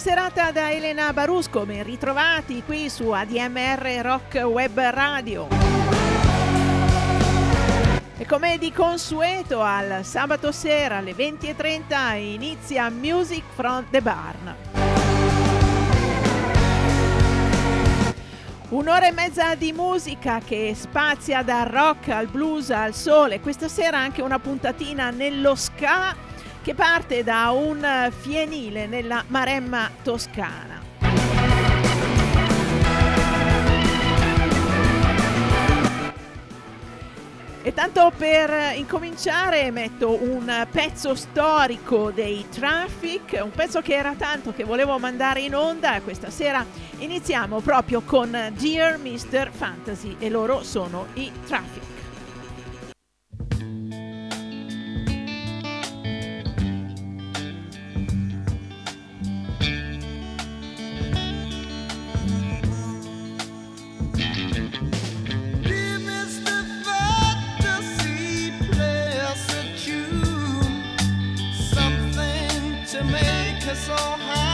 serata da Elena Barusco, ben ritrovati qui su ADMR Rock Web Radio. E come di consueto al sabato sera alle 20.30 inizia Music from the Barn. Un'ora e mezza di musica che spazia dal rock al blues al sole. Questa sera anche una puntatina nello ska che parte da un fienile nella Maremma toscana. E tanto per incominciare metto un pezzo storico dei Traffic, un pezzo che era tanto che volevo mandare in onda e questa sera iniziamo proprio con Dear Mr. Fantasy e loro sono i Traffic. so high.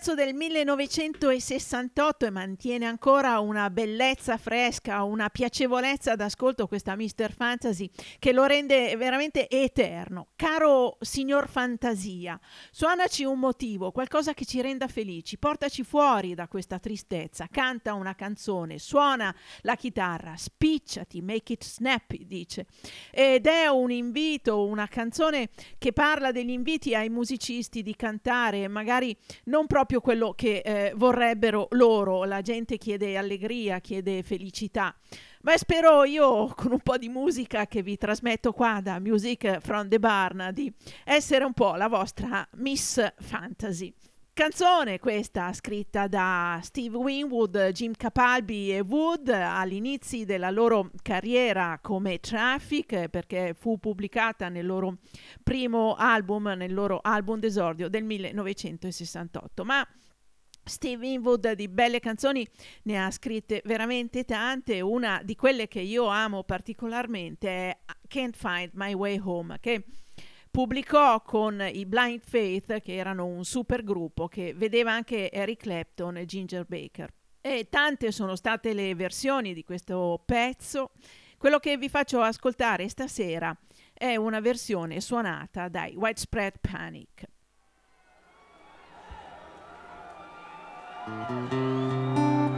Pezzo del 1968 e mantiene ancora una bellezza fresca, una piacevolezza d'ascolto questa Mr. Fantasy che lo rende veramente eterno. Caro signor Fantasia, suonaci un motivo, qualcosa che ci renda felici, portaci fuori da questa tristezza, canta una canzone, suona la chitarra, spicciati, make it snappy, dice. Ed è un invito, una canzone che parla degli inviti ai musicisti di cantare, magari non proprio proprio quello che eh, vorrebbero loro. La gente chiede allegria, chiede felicità. Ma spero io, con un po' di musica che vi trasmetto qua da Music from the Barn, di essere un po' la vostra Miss Fantasy. Canzone questa scritta da Steve Winwood, Jim Capalbi e Wood all'inizio della loro carriera come Traffic perché fu pubblicata nel loro primo album, nel loro album d'esordio del 1968. Ma Steve Winwood di belle canzoni ne ha scritte veramente tante, una di quelle che io amo particolarmente è Can't Find My Way Home, che pubblicò con i Blind Faith, che erano un super gruppo che vedeva anche Eric Clapton e Ginger Baker. E tante sono state le versioni di questo pezzo. Quello che vi faccio ascoltare stasera è una versione suonata dai Widespread Panic. Thank you.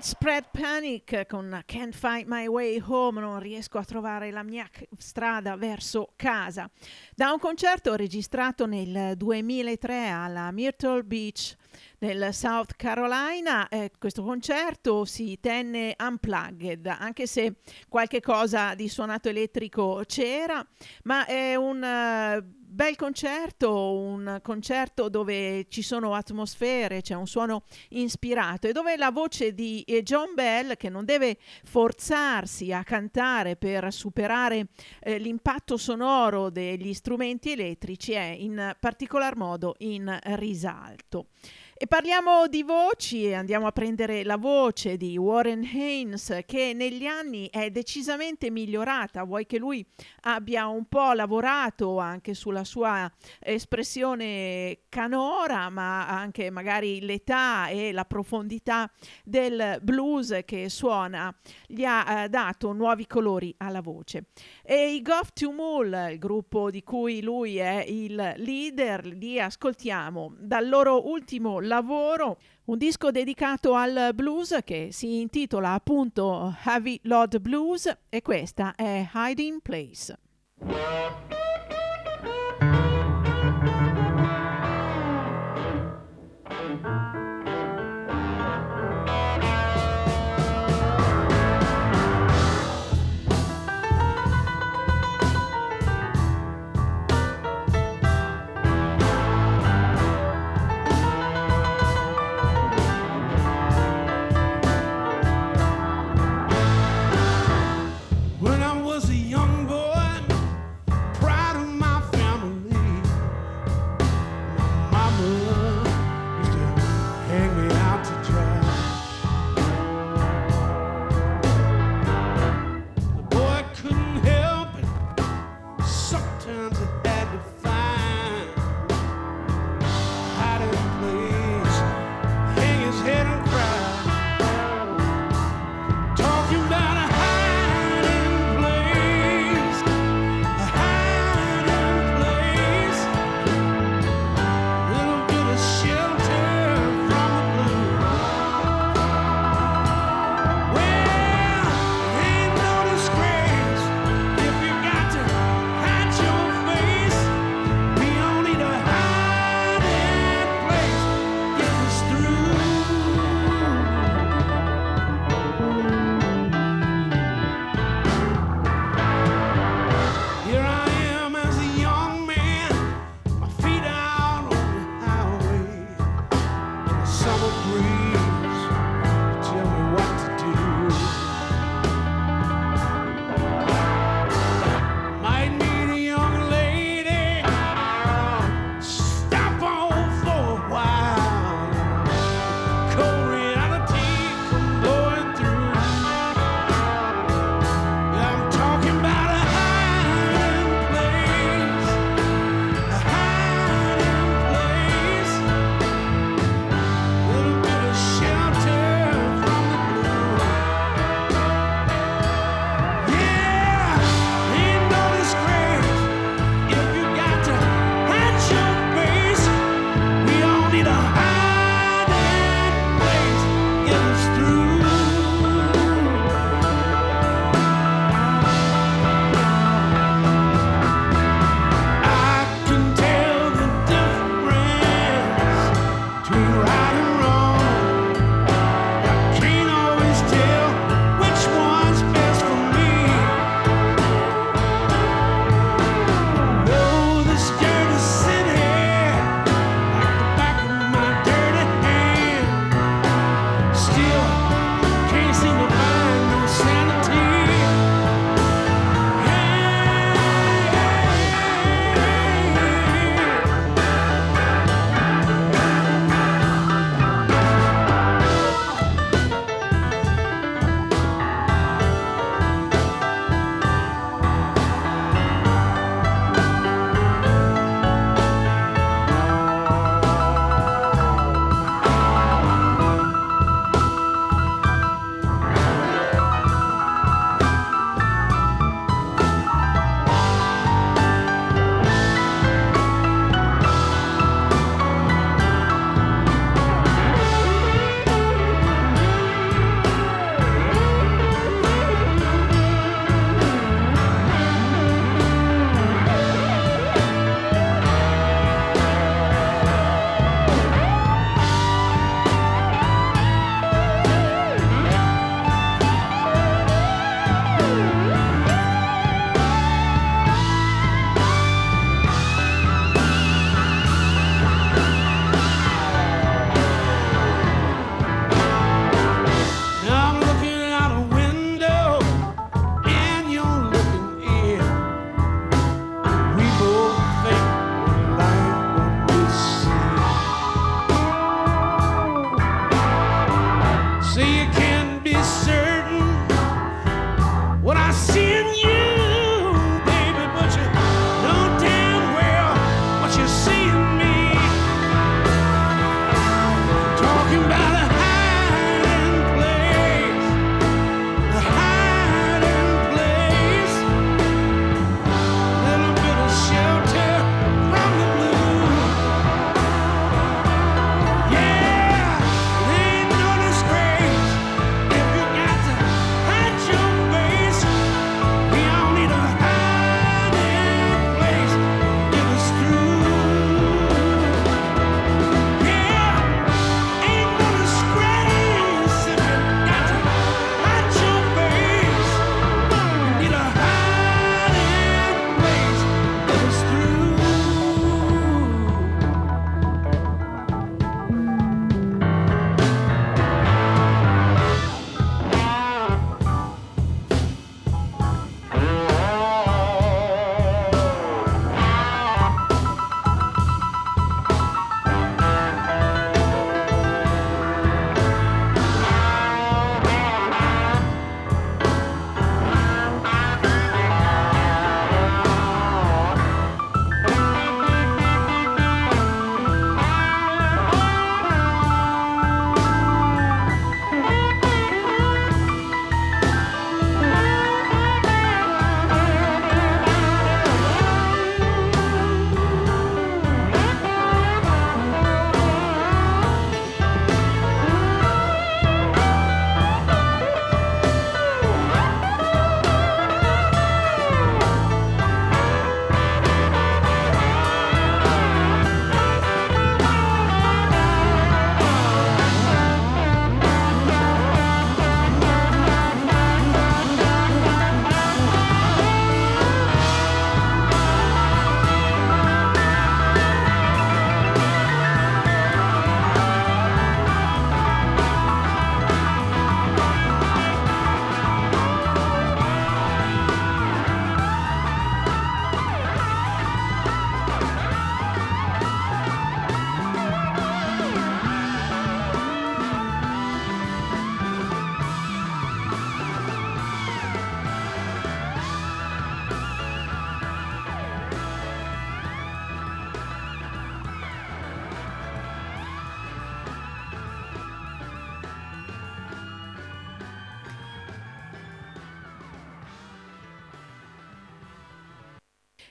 Widespread Panic con Can't Find My Way Home, non riesco a trovare la mia strada verso casa. Da un concerto registrato nel 2003 alla Myrtle Beach nel South Carolina. Eh, questo concerto si tenne unplugged, anche se qualche cosa di suonato elettrico c'era, ma è un uh, bel concerto, un concerto dove ci sono atmosfere, c'è un suono ispirato e dove la voce di eh, John Bell, che non deve forzarsi a cantare per superare eh, l'impatto sonoro degli strumenti elettrici, è in particolar modo in risalto. E parliamo di voci andiamo a prendere la voce di Warren Haynes che negli anni è decisamente migliorata, vuoi che lui abbia un po' lavorato anche sulla sua espressione canora, ma anche magari l'età e la profondità del blues che suona gli ha eh, dato nuovi colori alla voce. E i Goff to Mull, il gruppo di cui lui è il leader, li ascoltiamo dal loro ultimo lavoro, un disco dedicato al blues che si intitola appunto Heavy Load Blues e questa è Hiding Place.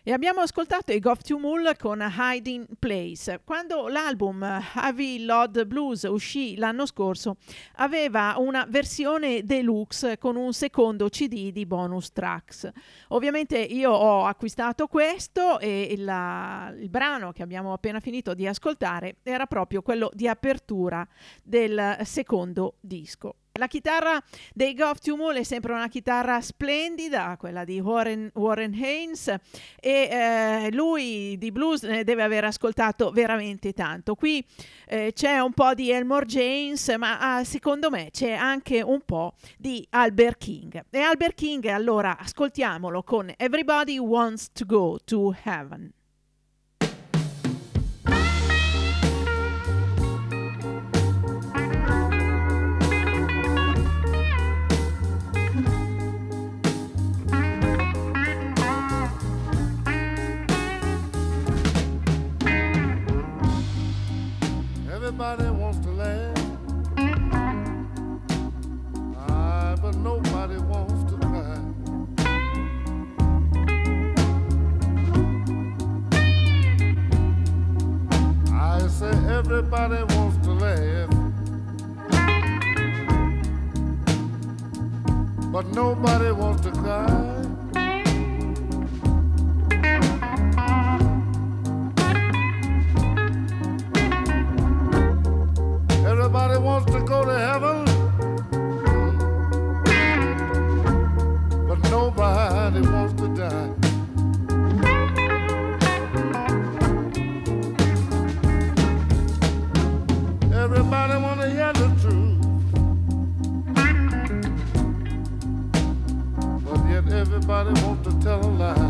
E abbiamo ascoltato i Goff to Mull con Hiding Place. Quando l'album Heavy Load Blues uscì l'anno scorso, aveva una versione deluxe con un secondo CD di bonus tracks. Ovviamente io ho acquistato questo e la, il brano che abbiamo appena finito di ascoltare era proprio quello di apertura del secondo disco. La chitarra dei Goff Tumul è sempre una chitarra splendida, quella di Warren, Warren Haynes, e eh, lui di blues ne deve aver ascoltato veramente tanto. Qui eh, c'è un po' di Elmore James, ma ah, secondo me c'è anche un po' di Albert King. E Albert King, allora, ascoltiamolo con Everybody Wants to Go to Heaven. Everybody wants to laugh, ah, but nobody wants to cry. I say everybody wants to laugh, but nobody wants to cry. Wants to go to heaven, but nobody wants to die. Everybody want to hear the truth, but yet everybody wants to tell a lie.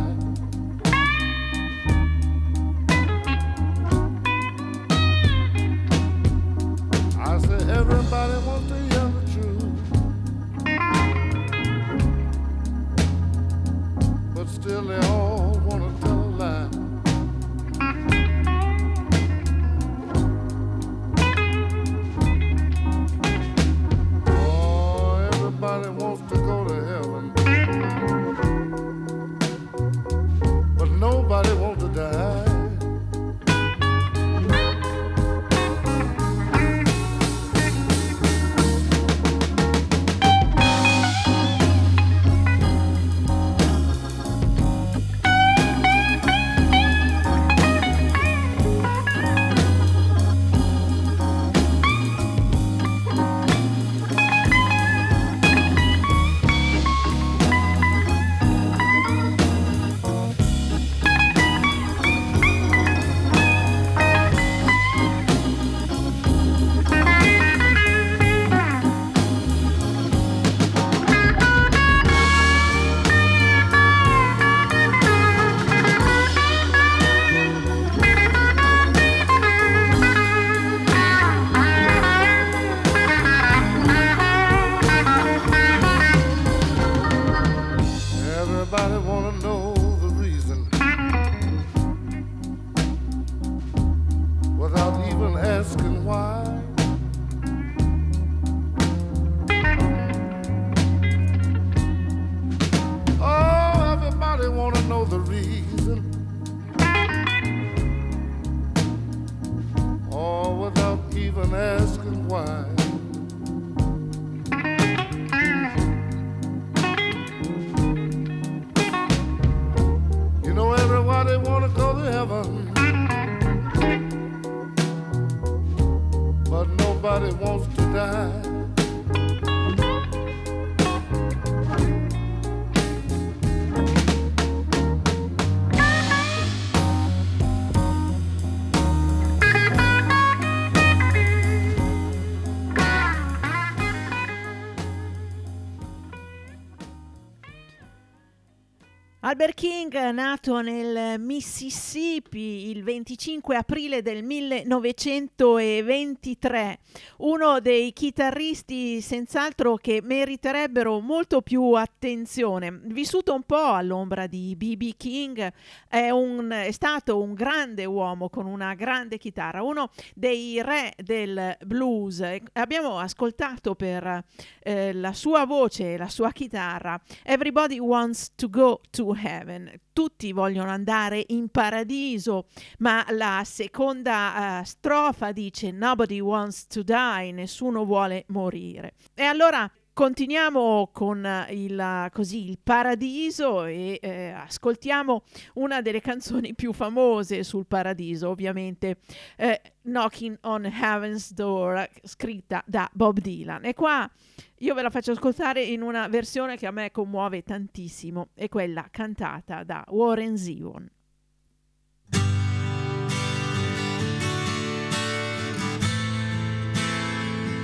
Nato nel Mississippi il 25 aprile del 1923, uno dei chitarristi senz'altro che meriterebbero molto più attenzione. Vissuto un po' all'ombra di B.B. King, è, un, è stato un grande uomo con una grande chitarra, uno dei re del blues. Abbiamo ascoltato per eh, la sua voce e la sua chitarra Everybody Wants to Go to heaven. Tutti vogliono andare in paradiso, ma la seconda uh, strofa dice nobody wants to die, nessuno vuole morire. E allora continuiamo con il, così, il paradiso e eh, ascoltiamo una delle canzoni più famose sul paradiso, ovviamente eh, Knocking on Heaven's Door, scritta da Bob Dylan. E qua io ve la faccio ascoltare in una versione che a me commuove tantissimo, è quella cantata da Warren Zevon.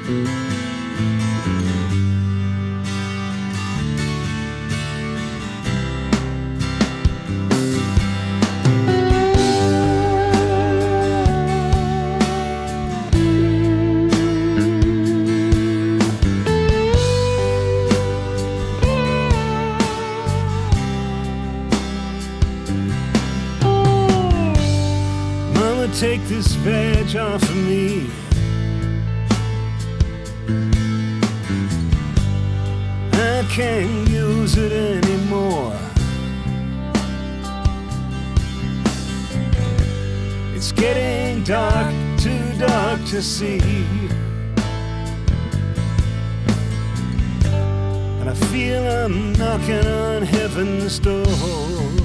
Mm. Take this veg off of me. I can't use it anymore. It's getting dark, too dark to see. And I feel I'm knocking on heaven's door.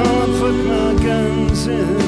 I'll put my guns in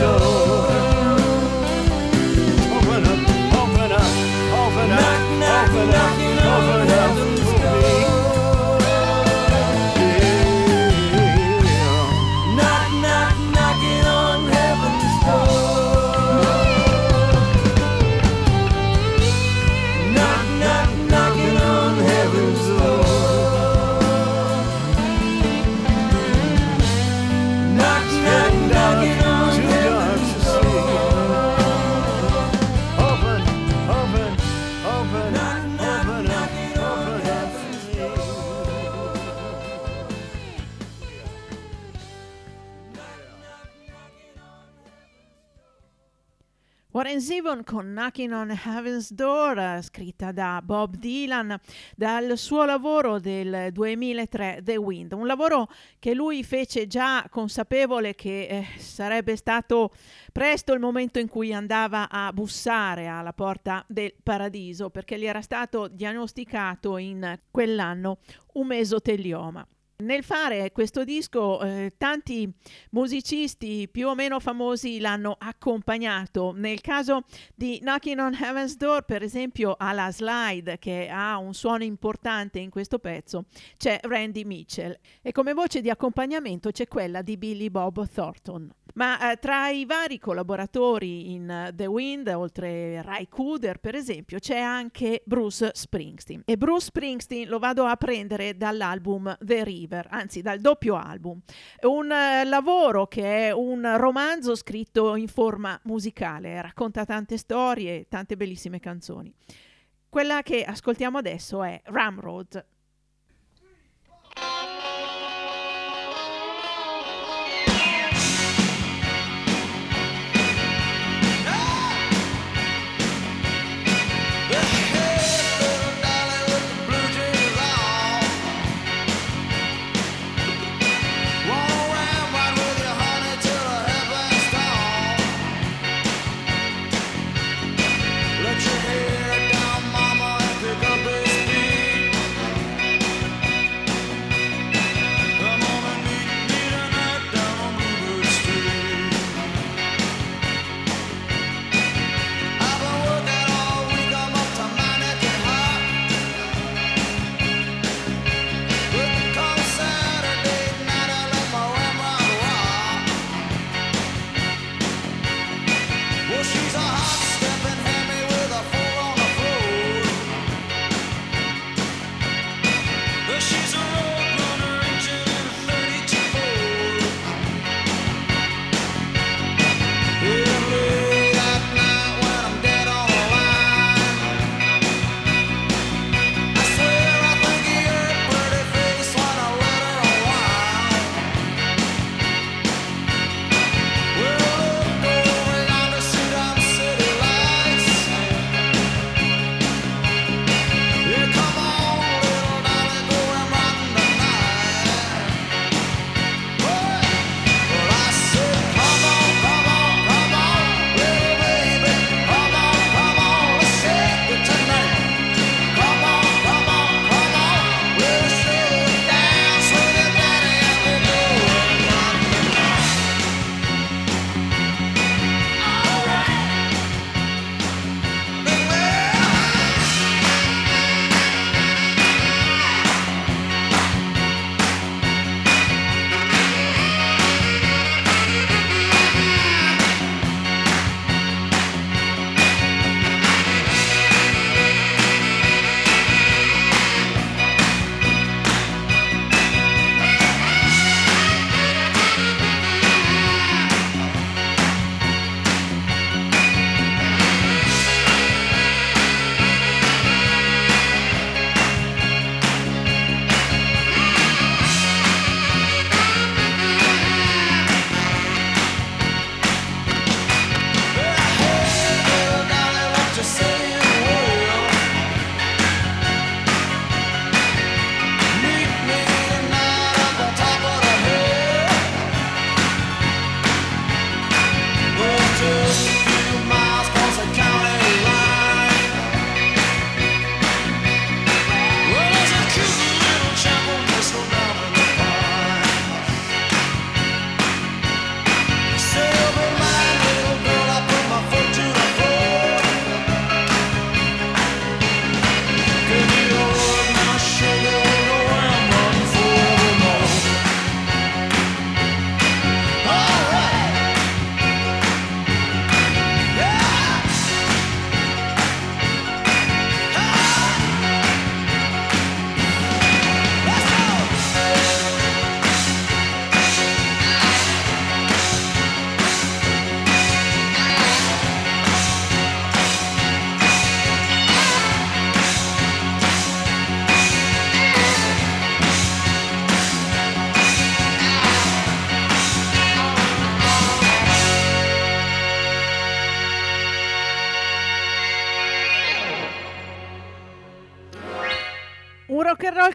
go. Zevon con Knocking on Heaven's Door, scritta da Bob Dylan, dal suo lavoro del 2003, The Wind, un lavoro che lui fece già consapevole che eh, sarebbe stato presto il momento in cui andava a bussare alla porta del paradiso, perché gli era stato diagnosticato in quell'anno un mesotelioma. Nel fare questo disco eh, tanti musicisti più o meno famosi l'hanno accompagnato. Nel caso di Knocking on Heaven's Door, per esempio, alla slide che ha un suono importante in questo pezzo, c'è Randy Mitchell e come voce di accompagnamento c'è quella di Billy Bob Thornton. Ma eh, tra i vari collaboratori in uh, The Wind, oltre Ray Cooder per esempio, c'è anche Bruce Springsteen. E Bruce Springsteen lo vado a prendere dall'album The River, anzi dal doppio album. Un uh, lavoro che è un romanzo scritto in forma musicale, racconta tante storie, tante bellissime canzoni. Quella che ascoltiamo adesso è Ramrod.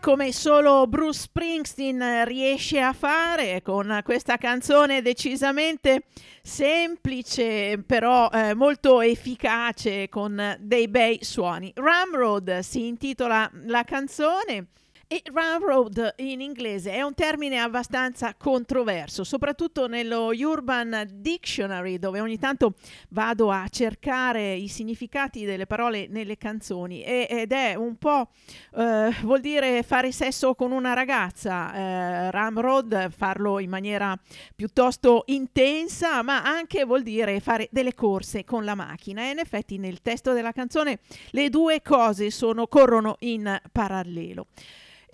Come solo Bruce Springsteen riesce a fare con questa canzone decisamente semplice però eh, molto efficace con dei bei suoni. Ramrod si intitola la canzone E railroad in inglese è un termine abbastanza controverso, soprattutto nello Urban Dictionary, dove ogni tanto vado a cercare i significati delle parole nelle canzoni. Ed è un po' eh, vuol dire fare sesso con una ragazza, eh, ramrod farlo in maniera piuttosto intensa, ma anche vuol dire fare delle corse con la macchina. E in effetti nel testo della canzone le due cose sono, corrono in parallelo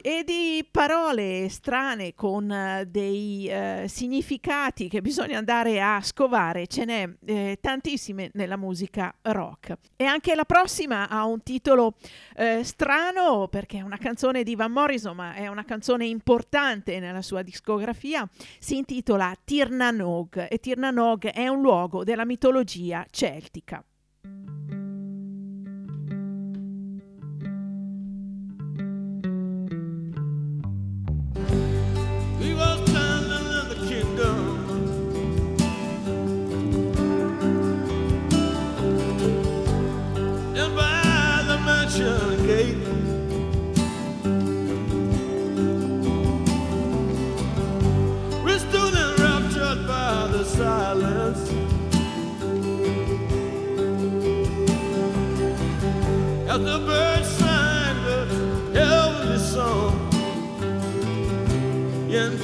e di parole strane con uh, dei uh, significati che bisogna andare a scovare, ce n'è eh, tantissime nella musica rock. E anche la prossima ha un titolo eh, strano perché è una canzone di Van Morrison, ma è una canzone importante nella sua discografia, si intitola Tirnanog e Tirnanog è un luogo della mitologia celtica. As the birds sang the heavenly song in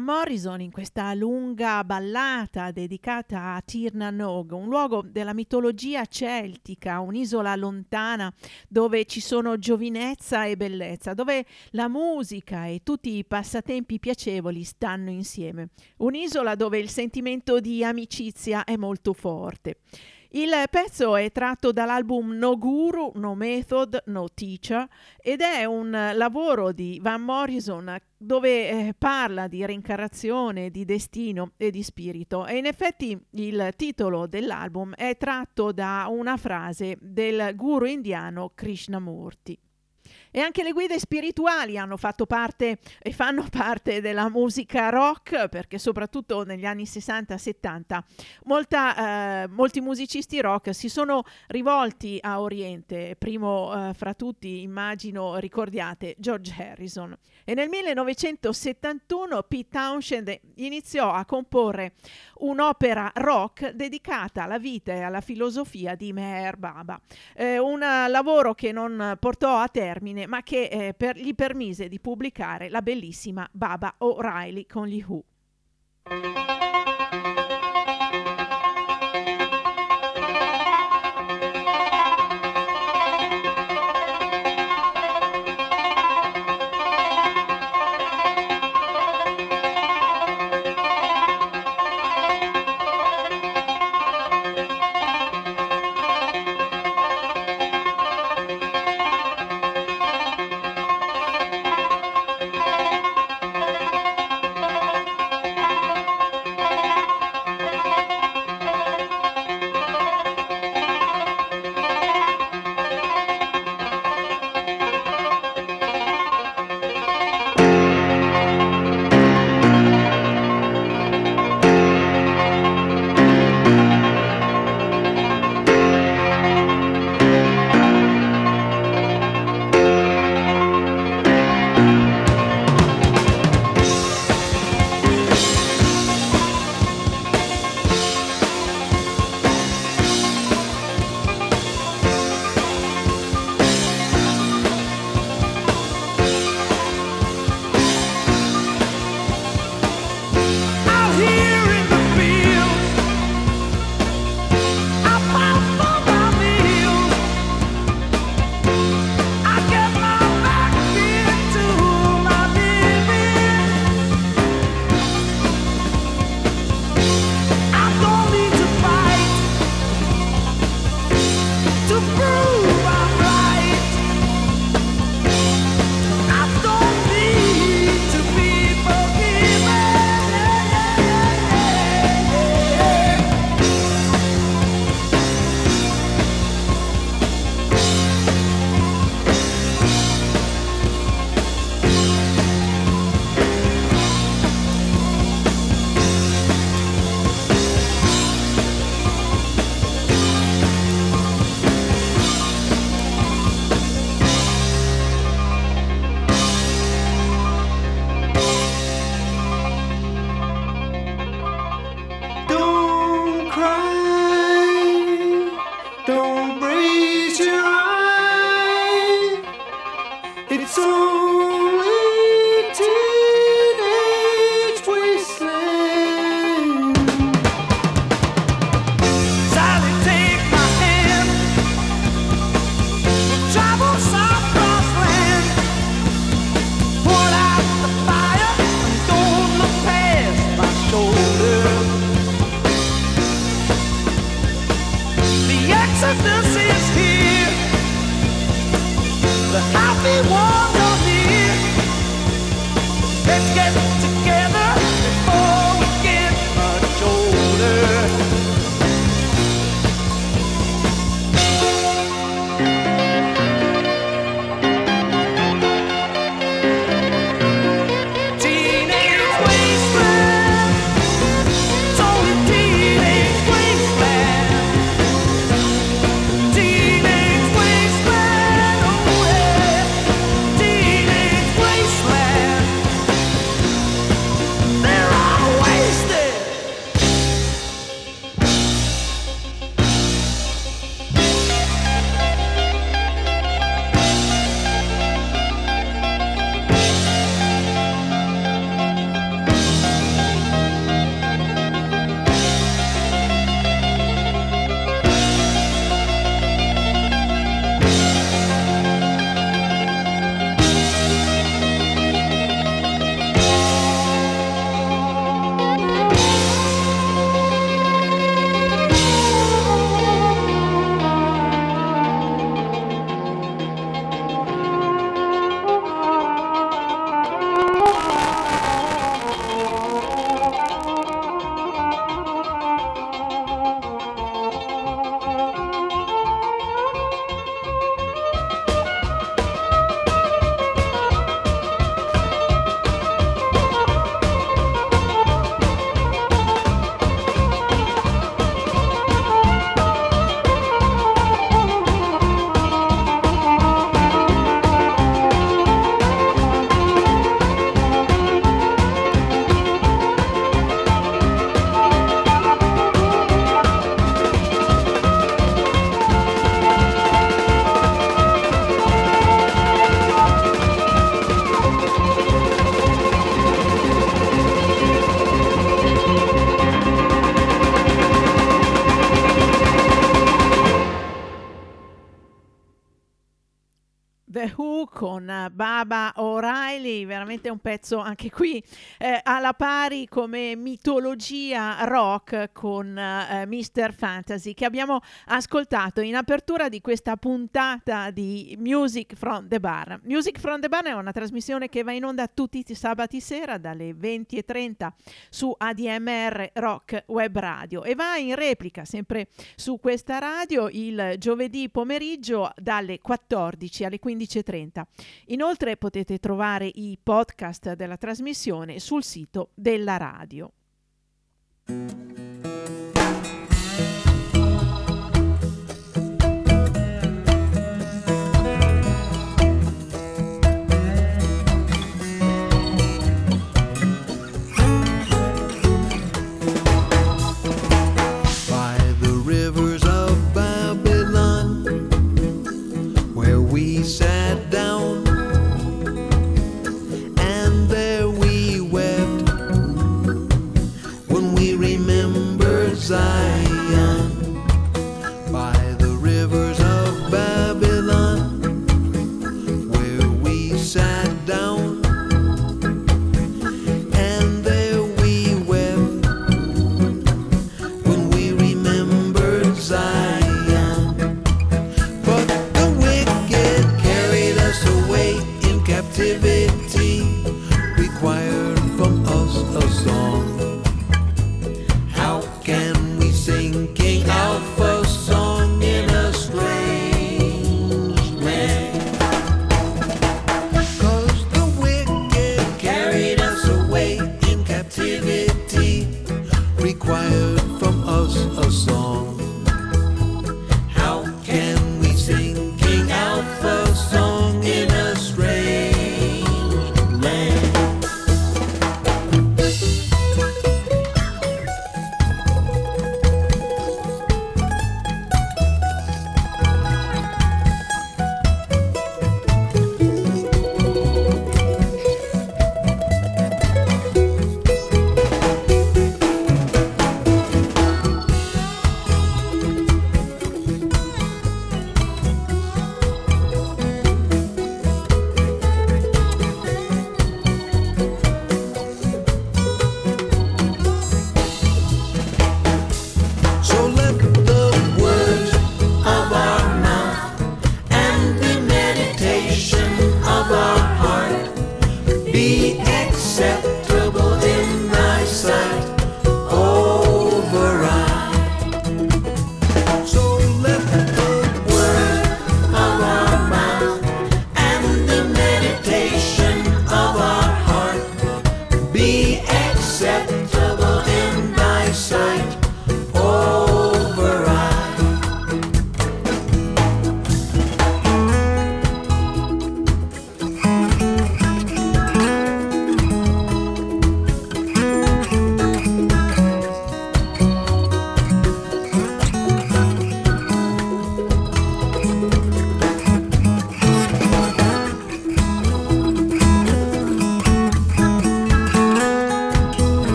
Morrison in questa lunga ballata dedicata a Tirnanog, un luogo della mitologia celtica, un'isola lontana dove ci sono giovinezza e bellezza, dove la musica e tutti i passatempi piacevoli stanno insieme. Un'isola dove il sentimento di amicizia è molto forte. Il pezzo è tratto dall'album No Guru, No Method, No Teacher ed è un lavoro di Van Morrison dove eh, parla di reincarnazione, di destino e di spirito. E in effetti il titolo dell'album è tratto da una frase del guru indiano Krishnamurti. E anche le guide spirituali hanno fatto parte e fanno parte della musica rock, perché soprattutto negli anni 60-70 molta, eh, molti musicisti rock si sono rivolti a Oriente. Primo eh, fra tutti, immagino, ricordiate George Harrison. E nel 1971 Pete Townshend iniziò a comporre un'opera rock dedicata alla vita e alla filosofia di Meher Baba. Eh, un lavoro che non portò a termine ma che eh, per, gli permise di pubblicare la bellissima Baba O'Reilly con gli Who. Is here. The happy ones are near. Let's get anche qui come mitologia rock con eh, Mr. Fantasy che abbiamo ascoltato in apertura di questa puntata di Music from the Bar. Music from the Bar è una trasmissione che va in onda tutti i sabati sera dalle 20.30 su ADMR Rock Web Radio e va in replica sempre su questa radio il giovedì pomeriggio dalle 14 alle 15.30. Inoltre potete trovare i podcast della trasmissione sul sito della radio.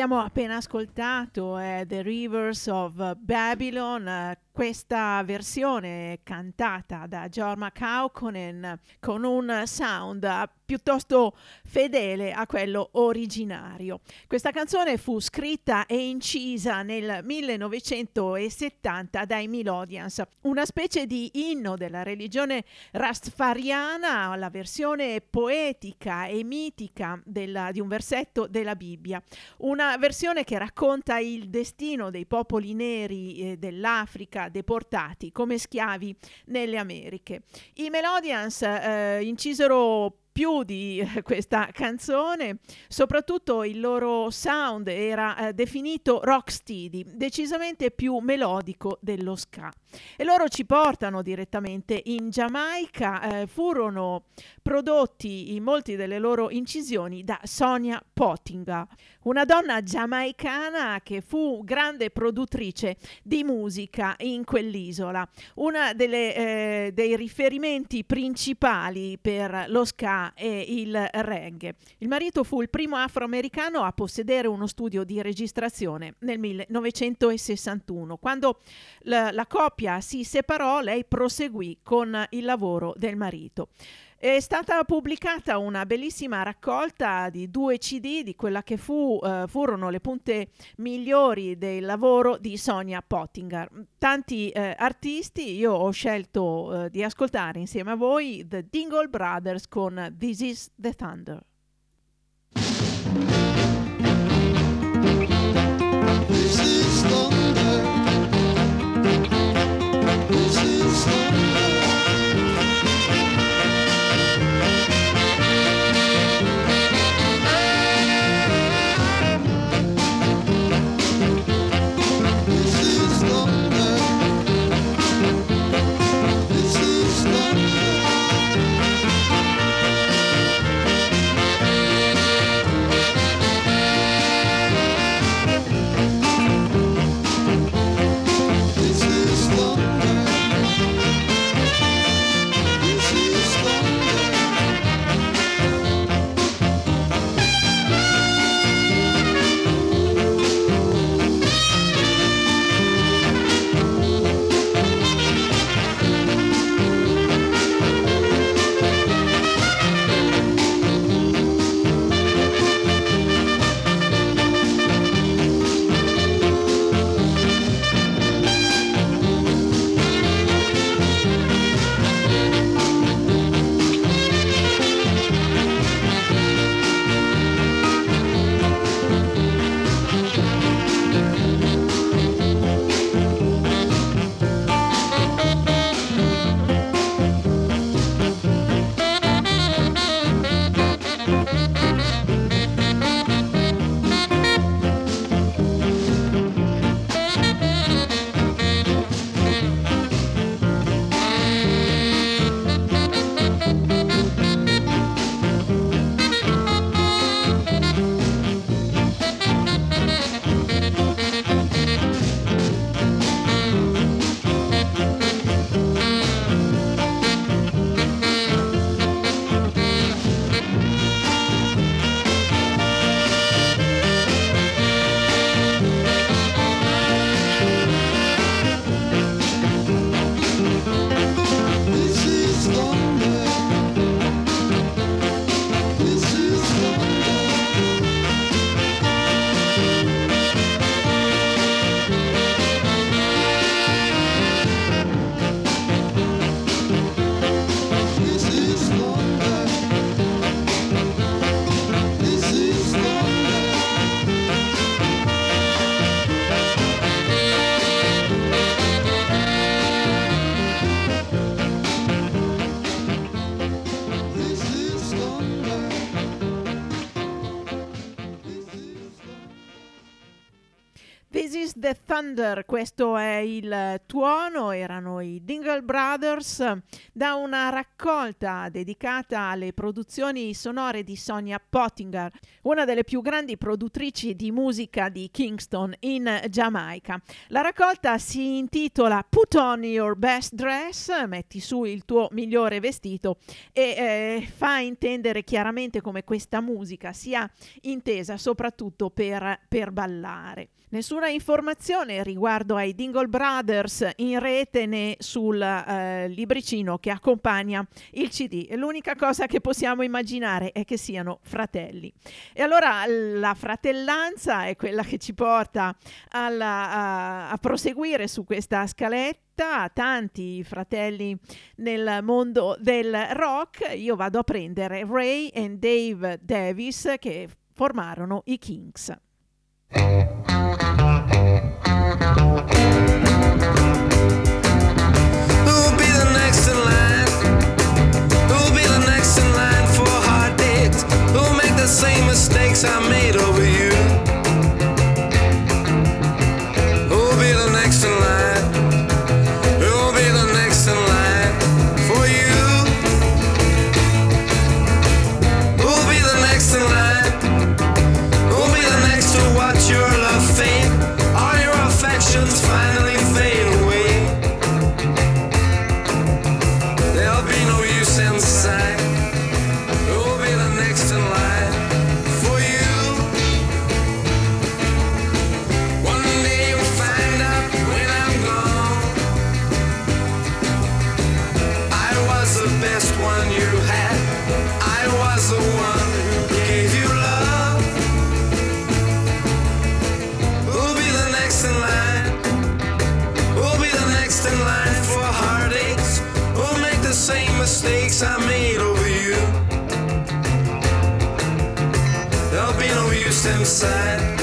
Abbiamo appena ascoltato è The Rivers of Babylon, questa versione cantata da Jorma Kaukonen con un sound piuttosto fedele a quello originario. Questa canzone fu scritta e incisa nel 1970 dai Melodians, una specie di inno della religione rastfariana, la versione poetica e mitica della, di un versetto della Bibbia, una versione che racconta il destino dei popoli neri eh, dell'Africa deportati come schiavi nelle Americhe. I Melodians eh, incisero più di eh, questa canzone, soprattutto il loro sound era eh, definito rocksteady, decisamente più melodico dello ska. E loro ci portano direttamente in Giamaica, eh, furono prodotti in molti delle loro incisioni da Sonia Pottinga, una donna giamaicana che fu grande produttrice di musica in quell'isola, una eh, dei riferimenti principali per lo ska e il reggae. Il marito fu il primo afroamericano a possedere uno studio di registrazione nel 1961. Quando la, la coppia si separò, lei proseguì con il lavoro del marito. È stata pubblicata una bellissima raccolta di due CD di quella che fu, uh, furono le punte migliori del lavoro di Sonia Pottinger. Tanti uh, artisti, io ho scelto uh, di ascoltare insieme a voi The Dingle Brothers con This is the Thunder. Thunder, questo è il tuono, erano i Dingle Brothers da una raccolta dedicata alle produzioni sonore di Sonia Pottinger, una delle più grandi produttrici di musica di Kingston in Giamaica. La raccolta si intitola Put on your best dress, metti su il tuo migliore vestito e eh, fa intendere chiaramente come questa musica sia intesa soprattutto per, per ballare. Nessuna informazione riguardo ai Dingle Brothers in rete né sul eh, libricino che accompagna il CD. L'unica cosa che possiamo immaginare è che siano fratelli. E allora la fratellanza è quella che ci porta alla, a, a proseguire su questa scaletta tanti fratelli nel mondo del rock, io vado a prendere Ray e Dave Davis che formarono i Kings. Same mistakes I made over you. Mistakes I made over you? There'll be no use inside.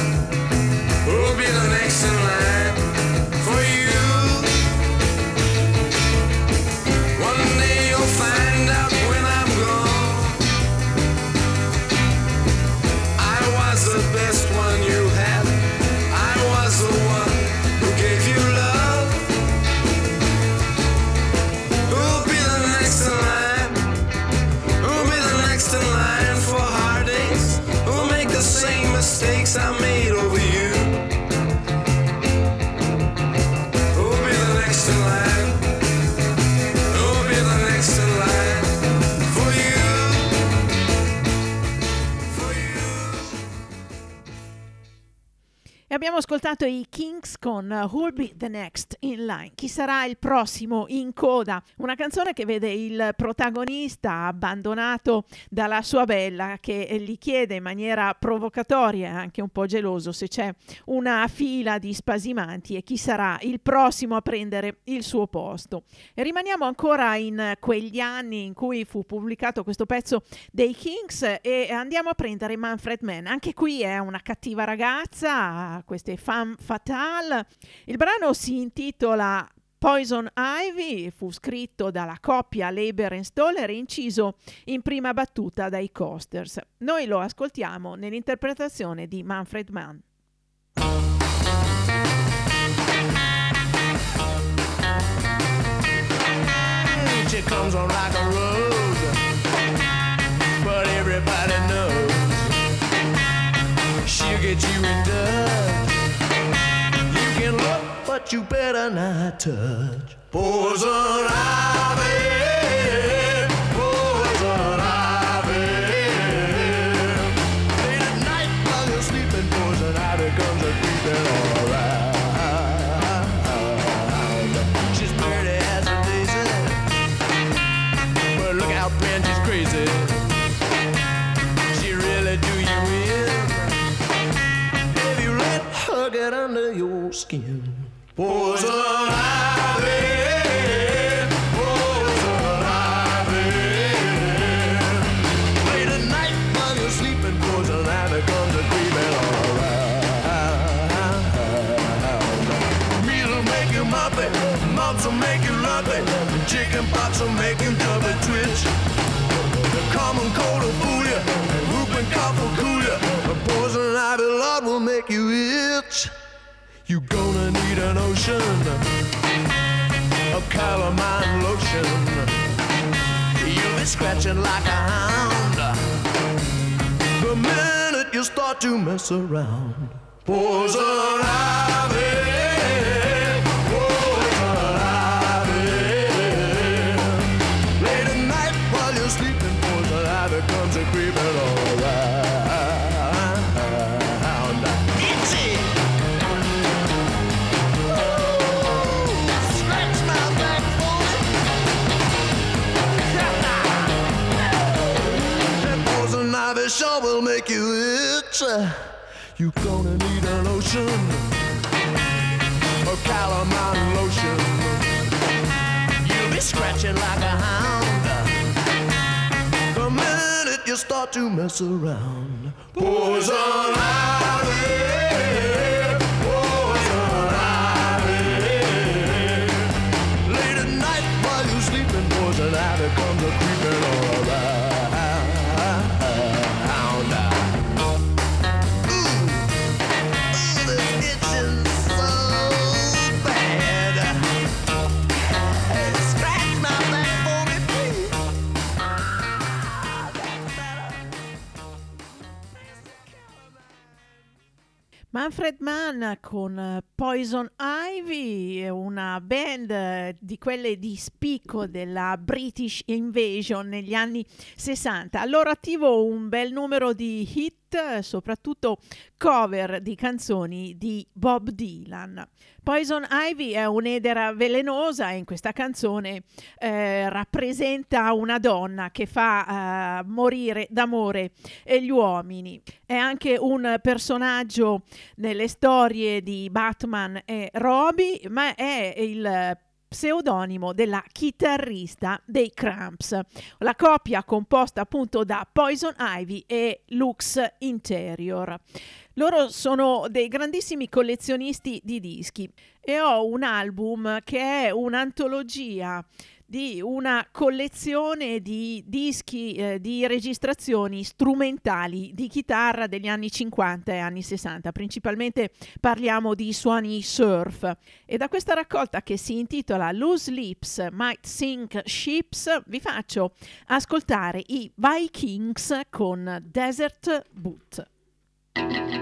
Ascoltato i Kings con Who'll Be the Next in Line? Chi sarà il prossimo in coda? Una canzone che vede il protagonista abbandonato dalla sua bella che gli chiede in maniera provocatoria e anche un po' geloso se c'è una fila di spasimanti e chi sarà il prossimo a prendere il suo posto. E rimaniamo ancora in quegli anni in cui fu pubblicato questo pezzo dei Kings e andiamo a prendere Manfred Mann. Anche qui è una cattiva ragazza, queste femme fatale. Il brano si intitola Poison Ivy, fu scritto dalla coppia Leiber e Stoller e inciso in prima battuta dai Coasters. Noi lo ascoltiamo nell'interpretazione di Manfred Mann. She comes on like a road, but everybody knows she'll get you in dust. Can look, but you better not touch. Poison ivy, skin. Ivy. Poison ivy. Late at night while you're sleeping, ivy comes creeping all around. Meat will make you will make you lumpy, chicken pox will make you gonna need an ocean of calamine lotion. You'll be scratching like a hound the minute you start to mess around. Poison ivy, itch. You gonna need a lotion, a calamine lotion. You'll be scratching like a hound the minute you start to mess around. Poison ivy, Manfred Mann con eh, Poison Ivy, una band eh, di quelle di spicco della British Invasion negli anni 60. Al loro attivo un bel numero di hit, eh, soprattutto cover di canzoni di Bob Dylan. Poison Ivy è un'edera velenosa e in questa canzone eh, rappresenta una donna che fa eh, morire d'amore gli uomini. È anche un personaggio nelle storie di Batman e Robin, ma è il pseudonimo della chitarrista dei Cramps, la coppia composta appunto da Poison Ivy e Lux Interior. Loro sono dei grandissimi collezionisti di dischi e ho un album che è un'antologia di una collezione di dischi eh, di registrazioni strumentali di chitarra degli anni 50 e anni 60. Principalmente parliamo di suoni surf. E da questa raccolta che si intitola Loose Lips Might Sink Ships vi faccio ascoltare i Vikings con Desert Boot. Ed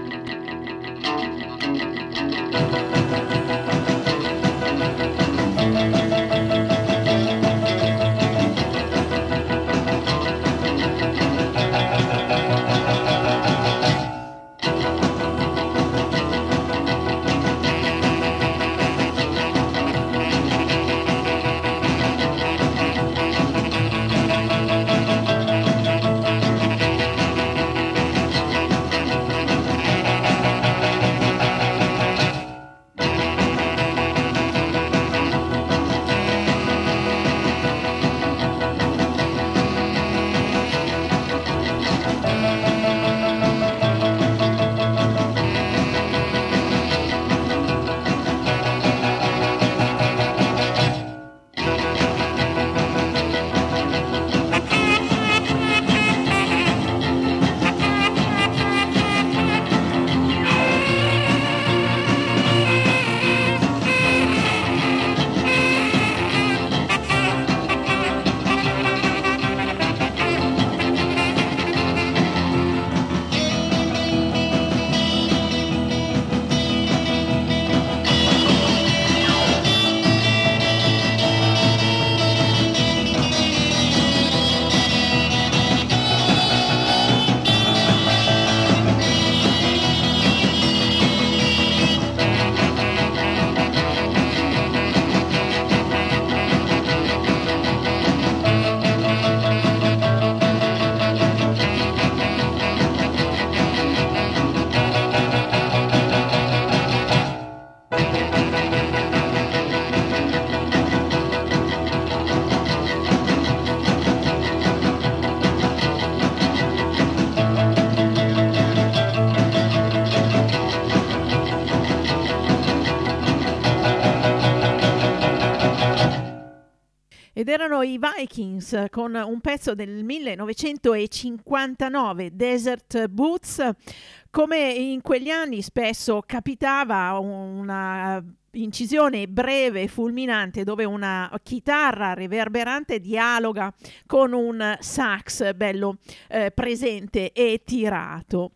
erano i Vikings con un pezzo del 1959, Desert Boots, come in quegli anni spesso capitava una incisione breve e fulminante dove una chitarra reverberante dialoga con un sax bello eh, presente e tirato.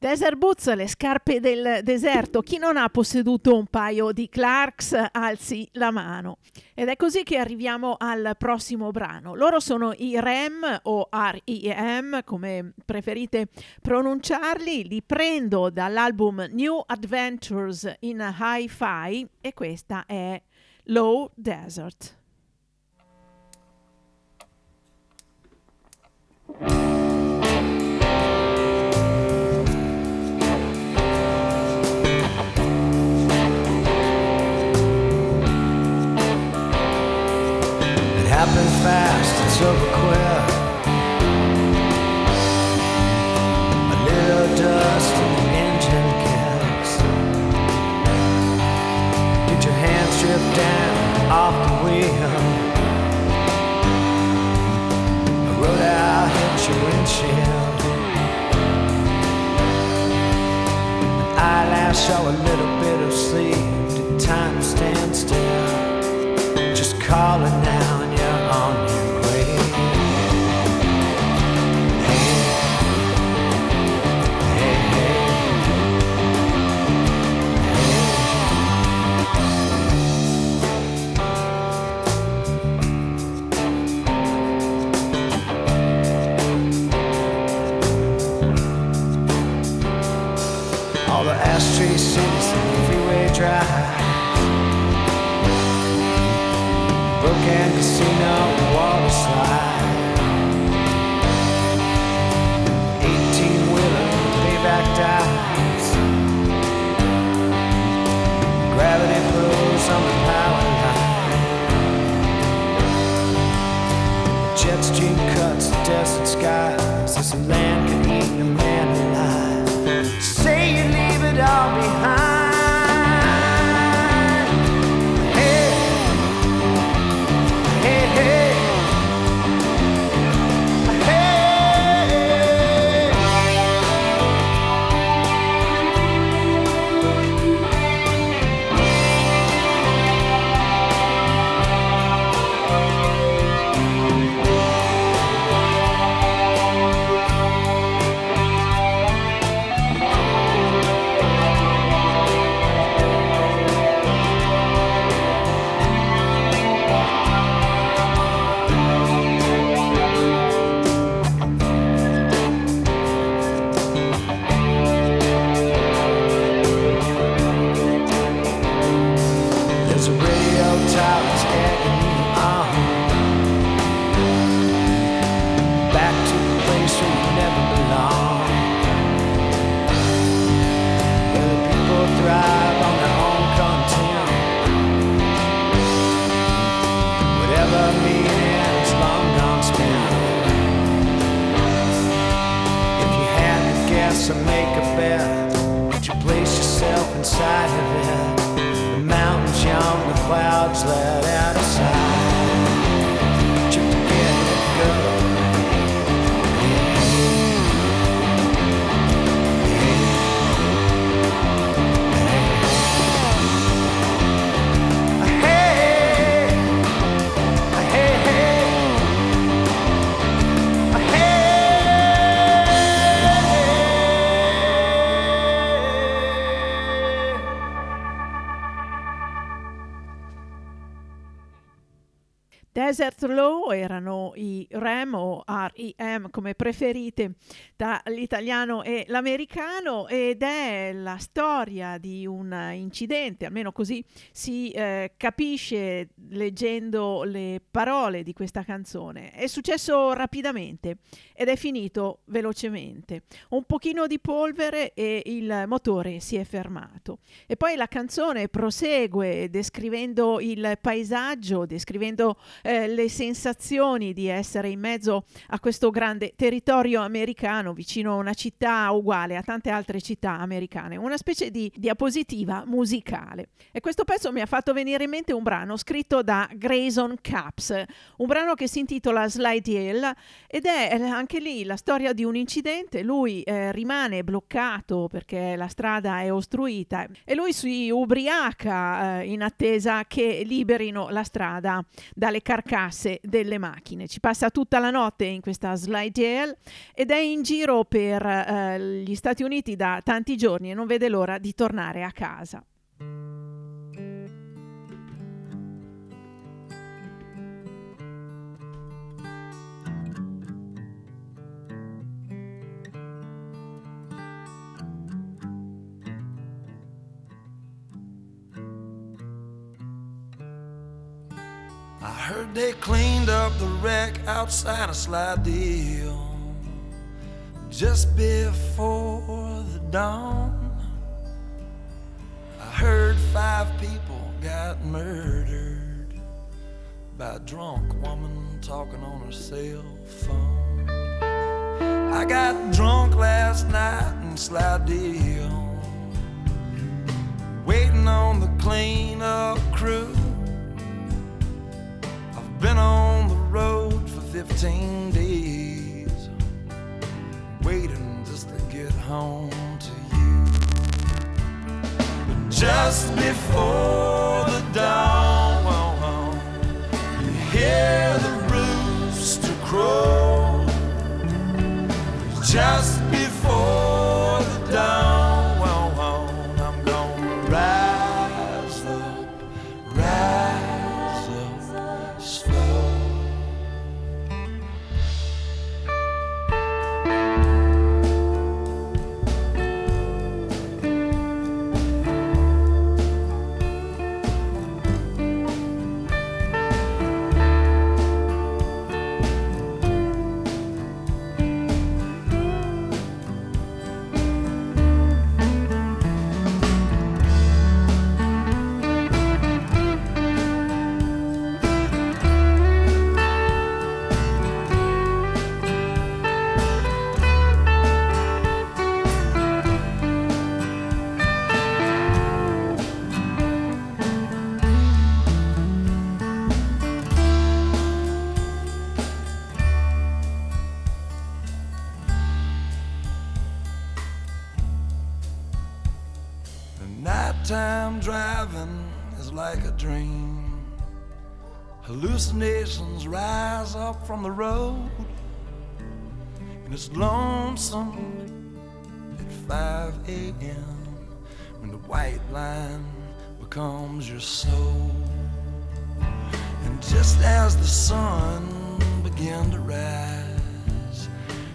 Desert Boots, le scarpe del deserto. Chi non ha posseduto un paio di Clarks, alzi la mano. Ed è così che arriviamo al prossimo brano. Loro sono i REM o REM, come preferite pronunciarli. Li prendo dall'album New Adventures in Hi-Fi e questa è Low Desert. Fast, it's over quick. A little dust and the engine kicks. Get your hands drift down off the wheel. A road out hit your windshield. An eyelash show a little bit of sleep. Did time stand still? Just calling now and you're on your dall'italiano e l'americano ed è la storia di un incidente, almeno così si eh, capisce leggendo le parole di questa canzone. È successo rapidamente ed è finito velocemente. Un pochino di polvere e il motore si è fermato. E poi la canzone prosegue descrivendo il paesaggio, descrivendo eh, le sensazioni di essere in mezzo a questo grande territorio americano, vicino a una città uguale a tante altre città americane, una specie di diapositiva musicale. E questo pezzo mi ha fatto venire in mente un brano scritto da Grayson Caps, un brano che si intitola Slide Hill ed è anche lì la storia di un incidente, lui eh, rimane bloccato perché la strada è ostruita e lui si ubriaca eh, in attesa che liberino la strada dalle carcasse delle macchine. Ci passa tutta la notte in questa slide hill ed è in giro per eh, gli Stati Uniti da tanti giorni e non vede l'ora di tornare a casa. I heard they cleaned up the wreck outside of Slidell just before the dawn. I heard five people got murdered by a drunk woman talking on her cell phone. I got drunk last night in Slidell, waiting on the cleanup crew. I've been on the road for 15 days, home to you. But just before the dawn, you hear the rooster crow. Just before driving is like a dream. Hallucinations rise up from the road, and it's lonesome at 5 a.m. when the white line becomes your soul. And just as the sun began to rise,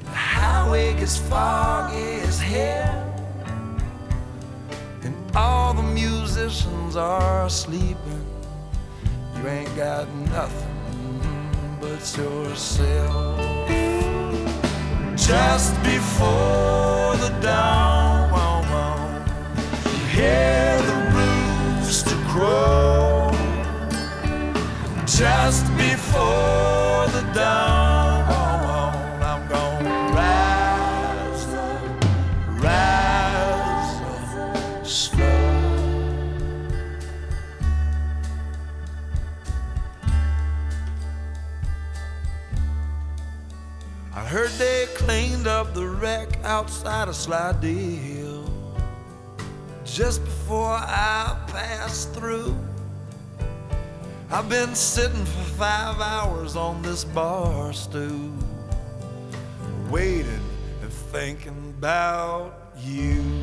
the highway gets foggy as hell. All the musicians are sleeping. You ain't got nothing but yourself. Just before the dawn, you hear the rooster crow. Just before the dawn, heard they cleaned up the wreck outside of Slidell just before I passed through. I've been sitting for five hours on this bar stool, waiting and thinking about you.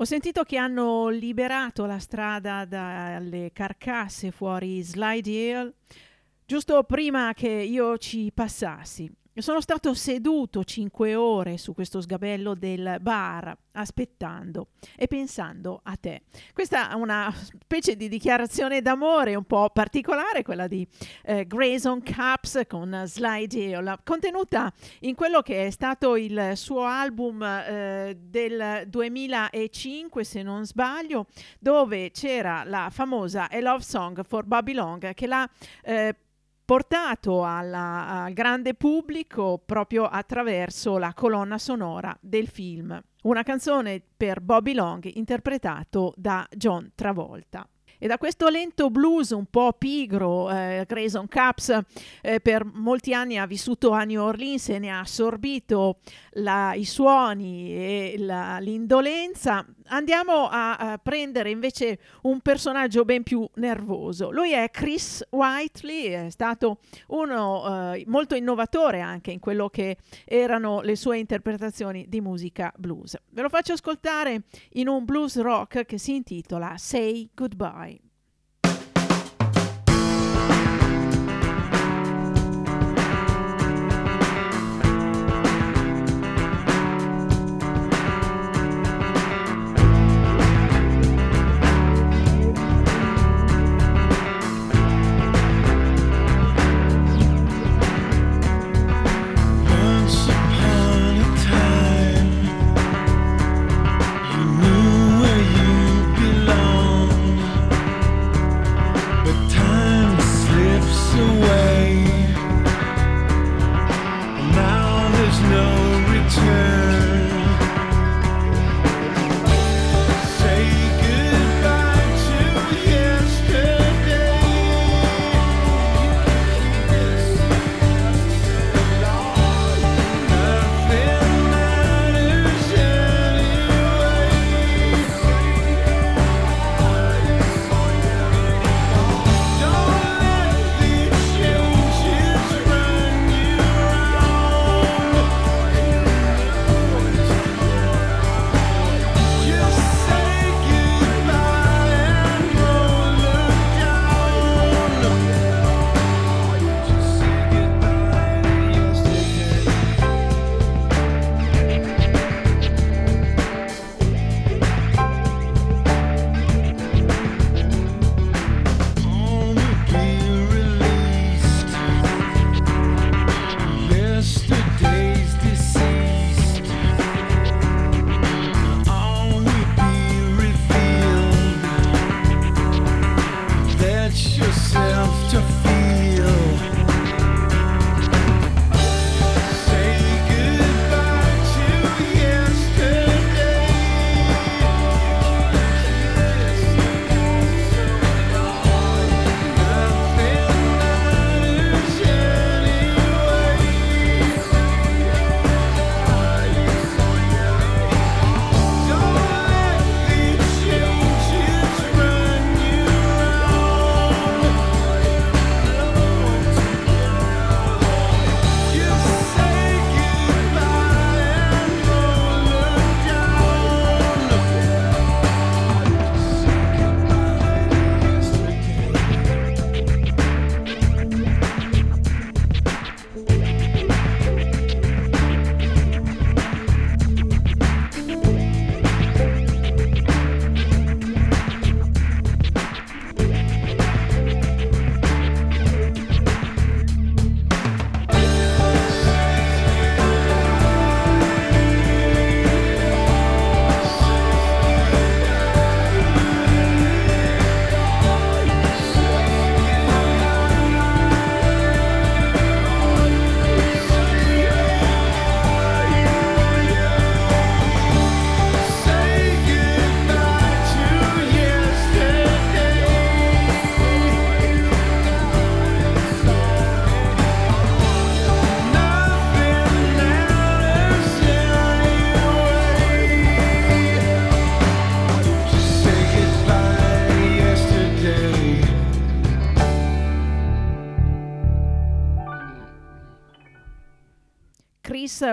Ho sentito che hanno liberato la strada dalle carcasse fuori Slide Hill giusto prima che io ci passassi. Sono stato seduto cinque ore su questo sgabello del bar aspettando e pensando a te. Questa è una specie di dichiarazione d'amore un po' particolare, quella di eh, Grayson Caps con Slide Hill, contenuta in quello che è stato il suo album eh, del 2005, se non sbaglio, dove c'era la famosa A Love Song for Bobby Long che l'ha eh, portato alla, al grande pubblico proprio attraverso la colonna sonora del film. Una canzone per Bobby Long interpretato da John Travolta. E da questo lento blues un po' pigro, eh, Grayson Caps eh, per molti anni ha vissuto a New Orleans e ne ha assorbito la, i suoni e la, l'indolenza, andiamo a, a, prendere invece un personaggio ben più nervoso. Lui è Chris Whiteley, è stato uno eh, molto innovatore anche in quello che erano le sue interpretazioni di musica blues. Ve lo faccio ascoltare in un blues rock che si intitola Say Goodbye.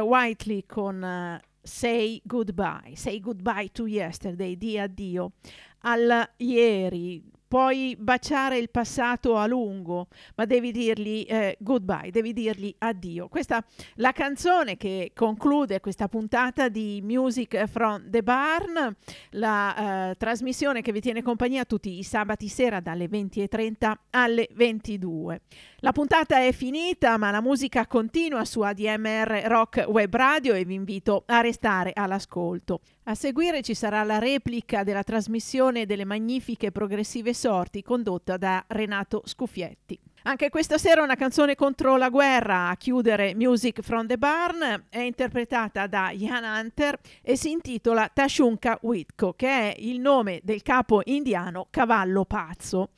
Whiteley con uh, Say Goodbye, Say Goodbye to Yesterday, di addio al ieri, puoi baciare il passato a lungo, ma devi dirgli eh, goodbye, devi dirgli addio. Questa è la canzone che conclude questa puntata di Music from the Barn, la eh, trasmissione che vi tiene compagnia tutti i sabati sera dalle 20.30 alle 22. La puntata è finita, ma la musica continua su ADMR Rock Web Radio e vi invito a restare all'ascolto. A seguire ci sarà la replica della trasmissione delle magnifiche progressive sorti condotta da Renato Scuffietti. Anche questa sera una canzone contro la guerra a chiudere Music from the Barn è interpretata da Ian Hunter e si intitola Tashunka Witko, che è il nome del capo indiano cavallo pazzo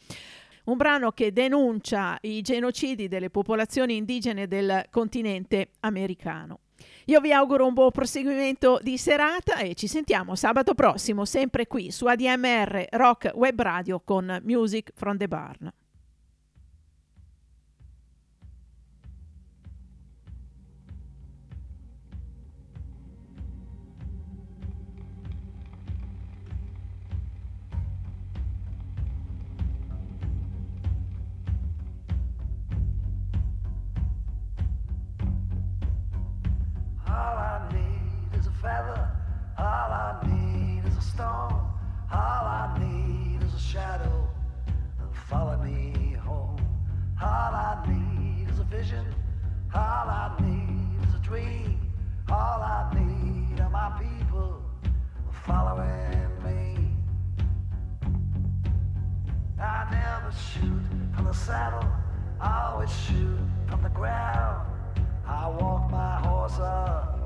un brano che denuncia i genocidi delle popolazioni indigene del continente americano. Io vi auguro un buon proseguimento di serata e ci sentiamo sabato prossimo, sempre qui su ADMR Rock Web Radio con Music from the Barn. Shoot from the saddle. I always shoot from the ground. I walk my horse up